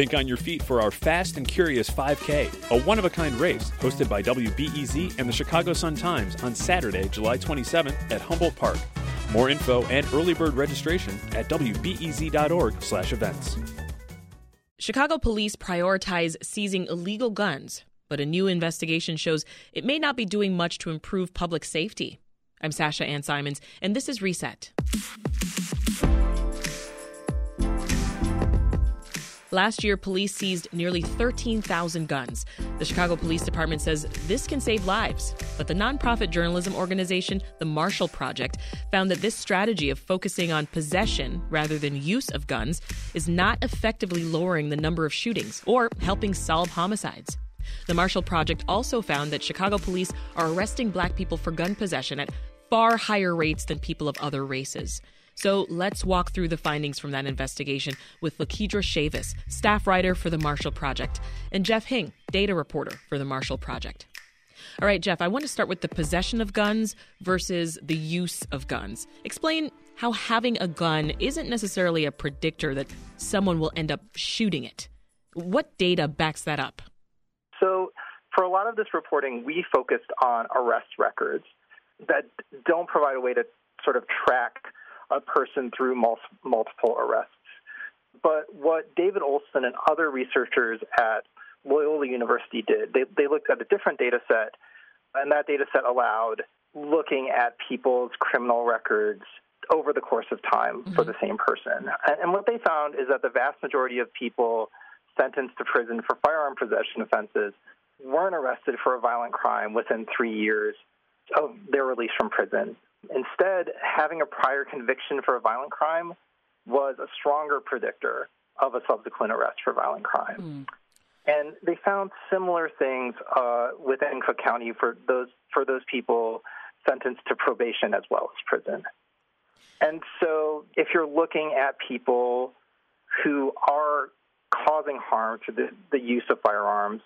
Think on your feet for our Fast and Curious 5K, a one of a kind race hosted by WBEZ and the Chicago Sun Times on Saturday, July 27th at Humboldt Park. More info and early bird registration at wbez.org/events. Chicago police prioritize seizing illegal guns, but a new investigation shows it may not be doing much to improve public safety. I'm Sasha Ann Simons, and this is Reset. Last year, police seized nearly 13,000 guns. The Chicago Police Department says this can save lives. But the nonprofit journalism organization, the Marshall Project, found that this strategy of focusing on possession rather than use of guns is not effectively lowering the number of shootings or helping solve homicides. The Marshall Project also found that Chicago police are arresting black people for gun possession at far higher rates than people of other races. So let's walk through the findings from that investigation with Lakeidra Chavis, staff writer for the Marshall Project, and Geoff Hing, data reporter for the Marshall Project. All right, Geoff, I want to start with the possession of guns versus the use of guns. Explain how having a gun isn't necessarily a predictor that someone will end up shooting it. What data backs that up? So, for a lot of this reporting, we focused on arrest records that don't provide a way to sort of track a person through mul- multiple arrests. But what David Olson and other researchers at Loyola University did, they, they looked at a different data set, and that data set allowed looking at people's criminal records over the course of time mm-hmm. for the same person. And, and what they found is that the vast majority of people sentenced to prison for firearm possession offenses weren't arrested for a violent crime within three years of their release from prison. Instead, having a prior conviction for a violent crime was a stronger predictor of a subsequent arrest for violent crime. Mm. And they found similar things uh, within Cook County for those for those people sentenced to probation as well as prison. And so, if you're looking at people who are causing harm to the, the use of firearms,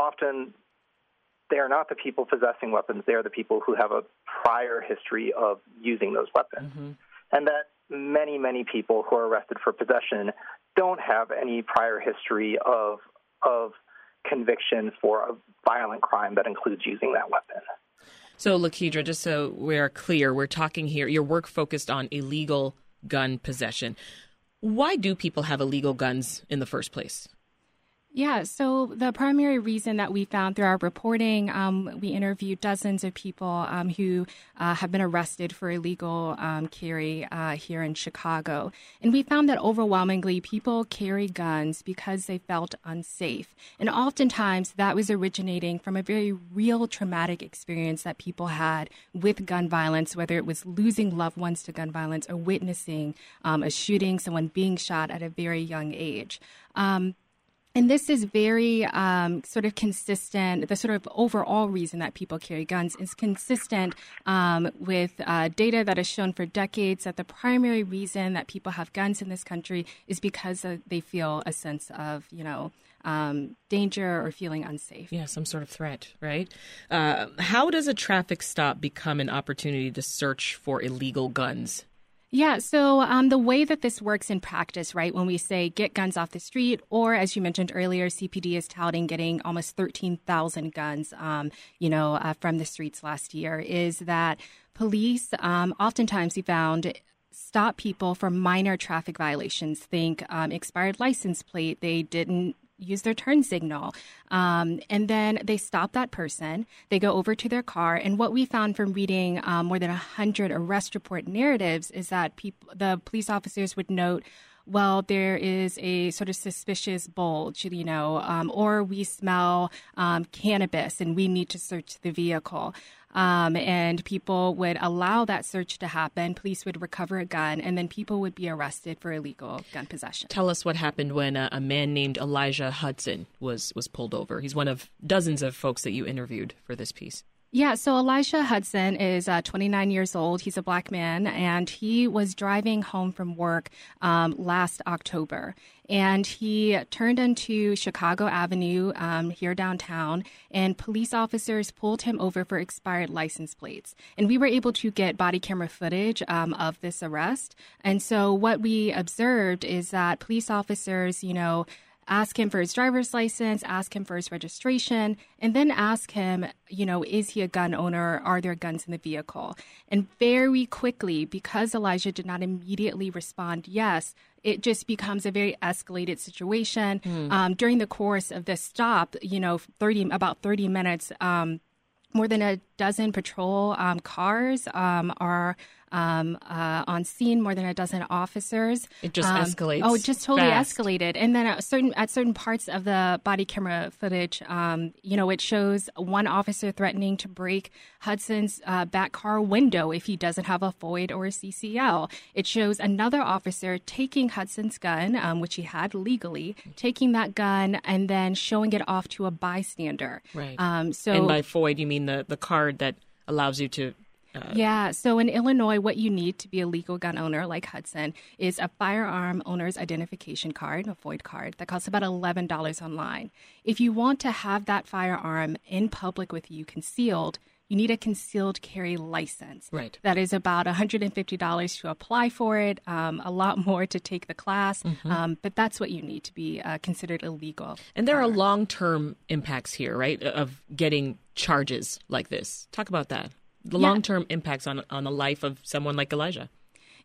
often they are not the people possessing weapons. They are the people who have a prior history of using those weapons. Mm-hmm. And that many, many people who are arrested for possession don't have any prior history of, of conviction for a violent crime that includes using that weapon. So, Lakeidra, just so we're clear, we're talking here, your work focused on illegal gun possession. Why do people have illegal guns in the first place? Yeah, so the primary reason that we found through our reporting, um, we interviewed dozens of people um, who uh, have been arrested for illegal um, carry uh, here in Chicago. And we found that overwhelmingly people carry guns because they felt unsafe. And oftentimes that was originating from a very real traumatic experience that people had with gun violence, whether it was losing loved ones to gun violence or witnessing um, a shooting, someone being shot at a very young age. Um, and this is very um, sort of consistent. The sort of overall reason that people carry guns is consistent um, with uh, data that has shown for decades that the primary reason that people have guns in this country is because uh, they feel a sense of, you know, um, danger or feeling unsafe. Yeah, some sort of threat, right? Uh, how does a traffic stop become an opportunity to search for illegal guns? Yeah, so um, the way that this works in practice, right, when we say get guns off the street, or as you mentioned earlier, CPD is touting getting almost 13,000 guns, um, you know, uh, from the streets last year, is that police um, oftentimes we found stop people for minor traffic violations. Think um, expired license plate, they didn't use their turn signal. Um, and then they stop that person. They go over to their car. And what we found from reading um, more than 100 arrest report narratives is that the police officers would note, well, there is a sort of suspicious bulge, you know, um, or we smell um, cannabis and we need to search the vehicle. Um, and people would allow that search to happen. Police would recover a gun, and then people would be arrested for illegal gun possession. Tell us what happened when a, a man named Elijah Hudson was was pulled over. He's one of dozens of folks that you interviewed for this piece. Yeah, so Elijah Hudson is uh, 29 years old. He's a black man, and he was driving home from work um, last October. And he turned onto Chicago Avenue um, here downtown, and police officers pulled him over for expired license plates. And we were able to get body camera footage um, of this arrest. And so what we observed is that police officers, you know, ask him for his driver's license, ask him for his registration, and then ask him, you know, is he a gun owner? Are there guns in the vehicle? And very quickly, because Elijah did not immediately respond yes, it just becomes a very escalated situation. Mm. Um, during the course of this stop, you know, 30, about 30 minutes, um, more than a dozen patrol um, cars um, are um, uh, on scene, more than a dozen officers. It just um, escalates. Oh, it just totally fast. escalated. And then at certain at certain parts of the body camera footage, um, you know, it shows one officer threatening to break Hudson's uh, back car window if he doesn't have a FOID or a CCL. It shows another officer taking Hudson's gun, um, which he had legally, taking that gun and then showing it off to a bystander. Right. Um, so, and by FOID, you mean the the card that allows you to uh, yeah. So in Illinois, what you need to be a legal gun owner like Hudson is a firearm owner's identification card, a FOID card, that costs about $11 online. If you want to have that firearm in public with you concealed, you need a concealed carry license. Right. That is about $150 to apply for it, um, a lot more to take the class, mm-hmm. um, but that's what you need to be uh, considered illegal. And there are long term impacts here, right, of getting charges like this. Talk about that the yeah. long term impacts on on the life of someone like Elijah.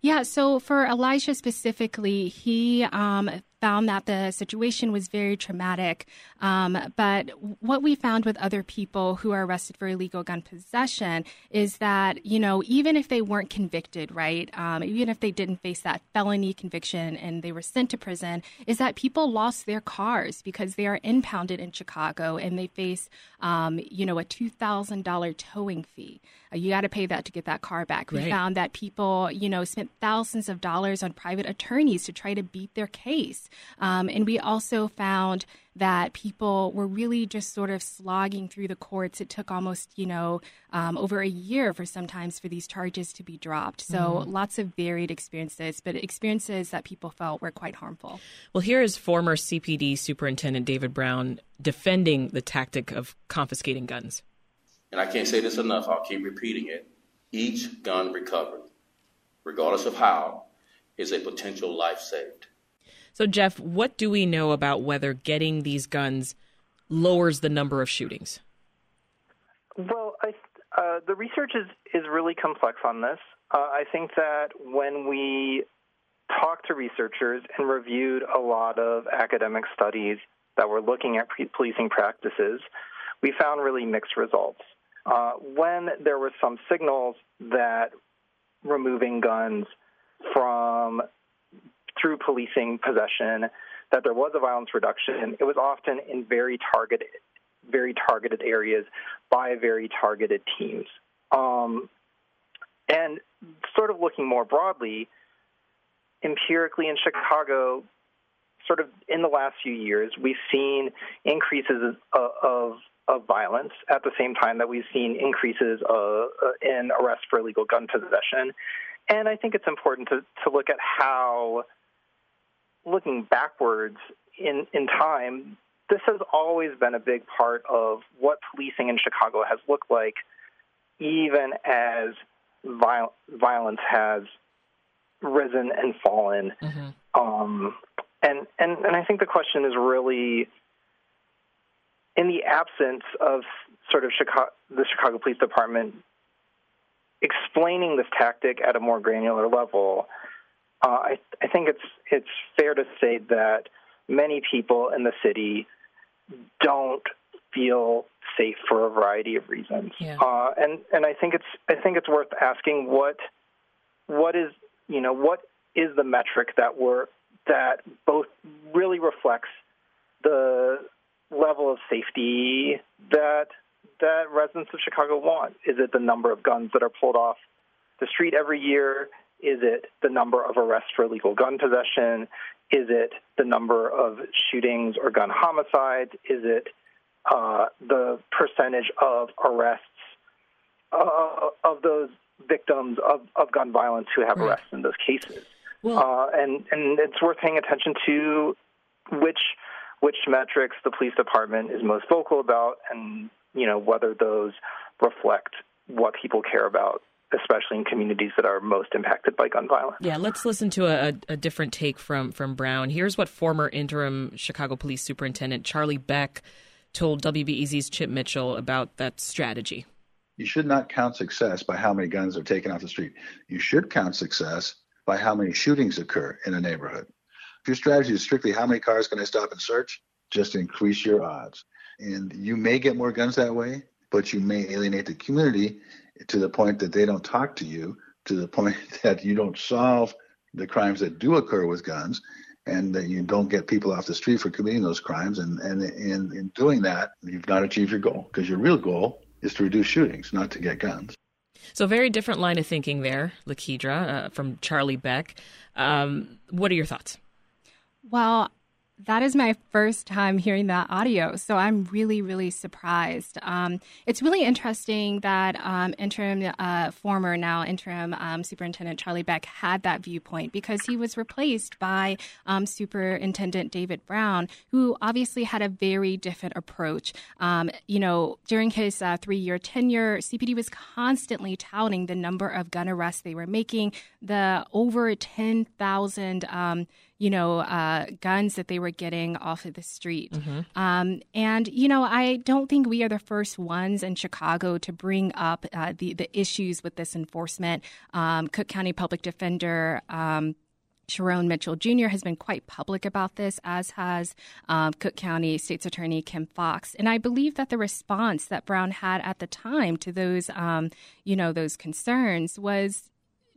Yeah, so for Elijah specifically, he um, found that the situation was very traumatic. Um, but what we found with other people who are arrested for illegal gun possession is that, you know, even if they weren't convicted, right, um, even if they didn't face that felony conviction and they were sent to prison, is that people lost their cars because they are impounded in Chicago and they face, um, you know, a $2,000 towing fee. Uh, you got to pay that to get that car back. We found that people, you know, spent thousands of dollars on private attorneys to try to beat their case. Um, and we also found that people were really just sort of slogging through the courts. It took almost, you know, um, over a year for sometimes for these charges to be dropped. So mm-hmm. lots of varied experiences, but experiences that people felt were quite harmful. Well, here is former CPD Superintendent David Brown defending the tactic of confiscating guns. And I can't say this enough, I'll keep repeating it. Each gun recovered, regardless of how, is a potential life saved. So, Geoff, what do we know about whether getting these guns lowers the number of shootings? Well, I, uh, the research is, is really complex on this. Uh, I think that when we talked to researchers and reviewed a lot of academic studies that were looking at policing practices, we found really mixed results. Uh, when there were some signals that removing guns from through policing possession that there was a violence reduction. It was often in very targeted, very targeted areas by very targeted teams. Um, and sort of looking more broadly, empirically in Chicago, sort of in the last few years, we've seen increases of, of, violence at the same time that we've seen increases uh, in arrests for illegal gun possession. And I think it's important to, to look at how looking backwards in, in time, this has always been a big part of what policing in Chicago has looked like, even as viol- violence has risen and fallen. Mm-hmm. Um, and, and, and I think the question is really in the absence of sort of Chicago, the Chicago Police Department explaining this tactic at a more granular level, uh, I, I think it's it's fair to say that many people in the city don't feel safe for a variety of reasons. Yeah. Uh, and and I think it's I think it's worth asking what what is you know what is the metric that we're that both really reflects the level of safety that that residents of Chicago want. Is it the number of guns that are pulled off the street every year? Is it the number of arrests for illegal gun possession? Is it the number of shootings or gun homicides? Is it uh, the percentage of arrests uh, of those victims of, of gun violence who have right. arrests in those cases? Well, uh, and and it's worth paying attention to which which metrics the police department is most vocal about, and you know whether those reflect what people care about especially in communities that are most impacted by gun violence. Yeah, let's listen to a, a different take from from Brown. Here's what former interim Chicago Police Superintendent Charlie Beck told WBEZ's Chip Mitchell about that strategy. You should not count success by how many guns are taken off the street. You should count success by how many shootings occur in a neighborhood. If your strategy is strictly how many cars can I stop and search, just increase your odds. And you may get more guns that way, but you may alienate the community to the point that they don't talk to you, to the point that you don't solve the crimes that do occur with guns, and that you don't get people off the street for committing those crimes. And, and, and in doing that, you've not achieved your goal because your real goal is to reduce shootings, not to get guns. So, very different line of thinking there, Lakeidra, uh, from Charlie Beck. Um, what are your thoughts? Well, that is my first time hearing that audio, so I'm really, really surprised. Um, it's really interesting that um, interim, uh, former now interim um, Superintendent Charlie Beck had that viewpoint because he was replaced by um, Superintendent David Brown, who obviously had a very different approach. Um, you know, during his uh, three-year tenure, CPD was constantly touting the number of gun arrests they were making, the over ten thousand um, you know, uh, guns that they were getting off of the street. Mm-hmm. Um, and, you know, I don't think we are the first ones in Chicago to bring up uh, the, the issues with this enforcement. Um, Cook County Public Defender. Um, Sharone Mitchell Jr. has been quite public about this, as has um, Cook County State's Attorney Kim Foxx. And I believe that the response that Brown had at the time to those, um, you know, those concerns was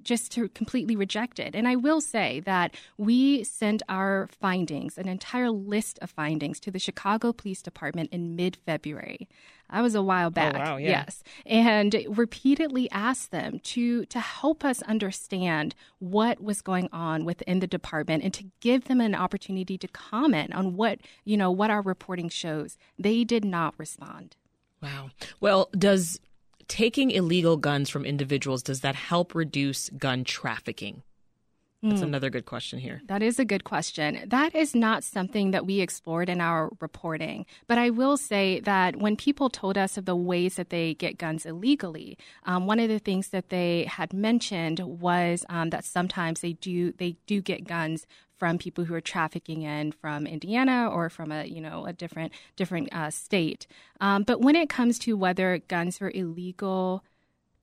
just to completely reject it. And I will say that we sent our findings, an entire list of findings, to the Chicago Police Department in mid February. That was a while oh, back. Oh, wow, yeah. Yes. And repeatedly asked them to to help us understand what was going on within the department and to give them an opportunity to comment on what, you know, what our reporting shows. They did not respond. Wow. Well, does taking illegal guns from individuals, does that help reduce gun trafficking? That's mm. another good question here. That is a good question. That is not something that we explored in our reporting. But I will say that when people told us of the ways that they get guns illegally, um, one of the things that they had mentioned was um, that sometimes they do they do get guns from people who are trafficking in from Indiana or from a you know a different different uh, state. Um, but when it comes to whether guns for illegal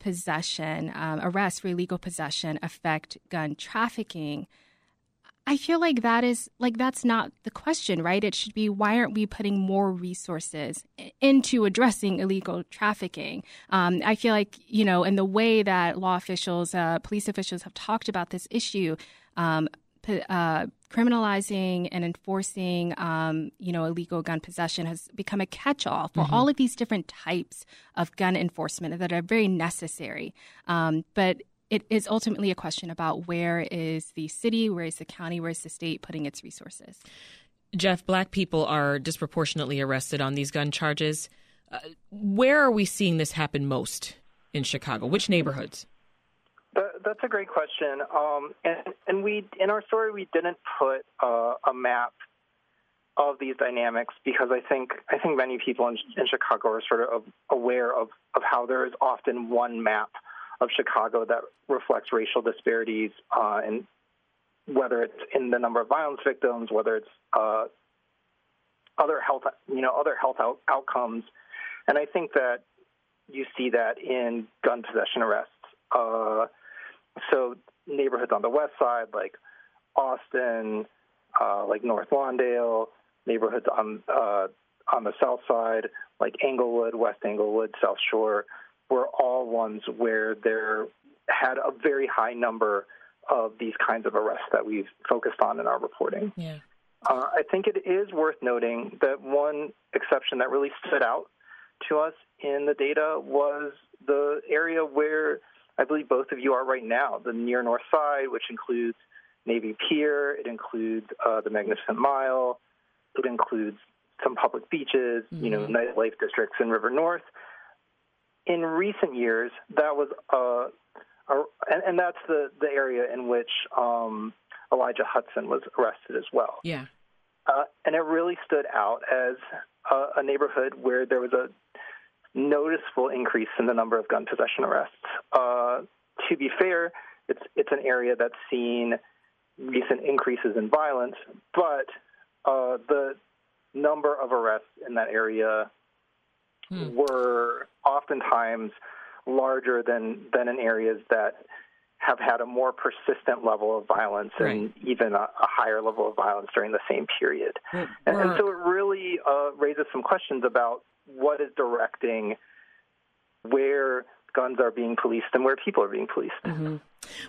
possession, um, arrests for illegal possession affect gun trafficking. I feel like that is like that's not the question, right? It should be why aren't we putting more resources into addressing illegal trafficking? Um, I feel like you know, in the way that law officials, uh, police officials have talked about this issue, um, uh, criminalizing and enforcing, um, you know, illegal gun possession has become a catch-all for mm-hmm. all of these different types of gun enforcement that are very necessary. Um, but it is ultimately a question about where is the city, where is the county, where is the state putting its resources. Geoff, black people are disproportionately arrested on these gun charges. Uh, where are we seeing this happen most in Chicago? Which neighborhoods? That, that's a great question. Um, and, and we, in our story, we didn't put uh, a map of these dynamics because I think I think many people in, in Chicago are sort of aware of, of how there is often one map of Chicago that reflects racial disparities uh, and whether it's in the number of violence victims, whether it's uh, other health you know other health out- outcomes, and I think that you see that in gun possession arrests. Uh, so neighborhoods on the west side, like Austin, uh, like North Lawndale, neighborhoods on uh, on the south side, like Englewood, West Englewood, South Shore, were all ones where there had a very high number of these kinds of arrests that we've focused on in our reporting. Yeah. Uh, I think it is worth noting that one exception that really stood out to us in the data was the area where I believe both of you are right now, the near north side, which includes Navy Pier, it includes uh, the Magnificent Mile, it includes some public beaches, mm-hmm. you know, mm-hmm. nightlife districts in River North. In recent years, that was uh, a, and, and, that's the, the area in which um, Elijah Hudson was arrested as well. Yeah. Uh, and it really stood out as a, a neighborhood where there was a noticeable increase in the number of gun possession arrests. Uh, to be fair, it's it's an area that's seen recent increases in violence, but uh, the number of arrests in that area hmm. were oftentimes larger than than in areas that have had a more persistent level of violence right. and even a, a, higher level of violence during the same period. Well, and, and, so it really uh, raises some questions about what is directing where guns are being policed and where people are being policed. Mm-hmm.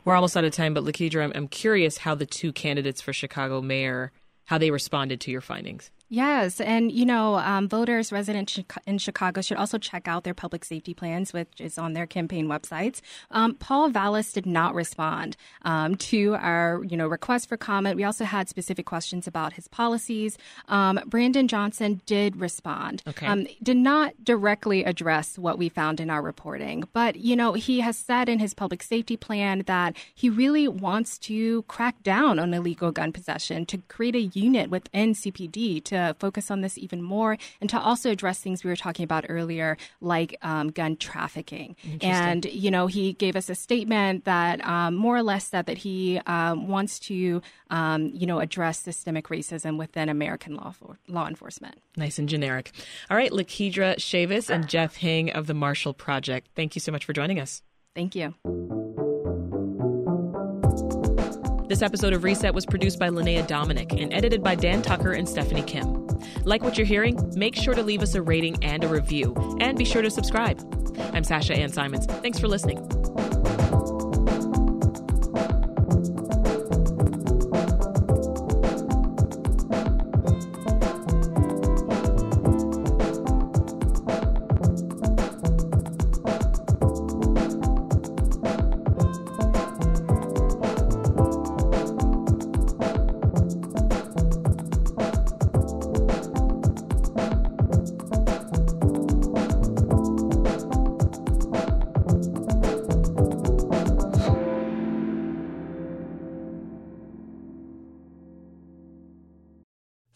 We're almost out of time, but Lakeidra, I'm, I'm curious how the two candidates for Chicago mayor how they responded to your findings. Yes, and you know, um, voters residents in Chicago should also check out their public safety plans, which is on their campaign websites. Um, Paul Vallas did not respond um, to our, you know, request for comment. We also had specific questions about his policies. Um, Brandon Johnson did respond. Okay. Um, did not directly address what we found in our reporting, but you know, he has said in his public safety plan that he really wants to crack down on illegal gun possession, to create a unit within CPD to focus on this even more and to also address things we were talking about earlier, like um, gun trafficking. And, you know, he gave us a statement that um, more or less said that he um, wants to, um, you know, address systemic racism within American law, for, law enforcement. Nice and generic. All right, Lakeidra Chavis and Geoff Hing of the Marshall Project, thank you so much for joining us. Thank you. This episode of Reset was produced by Linnea Dominic and edited by Dan Tucker and Stephanie Kim. Like what you're hearing? Make sure to leave us a rating and a review, and be sure to subscribe. I'm Sasha Ann Simons. Thanks for listening.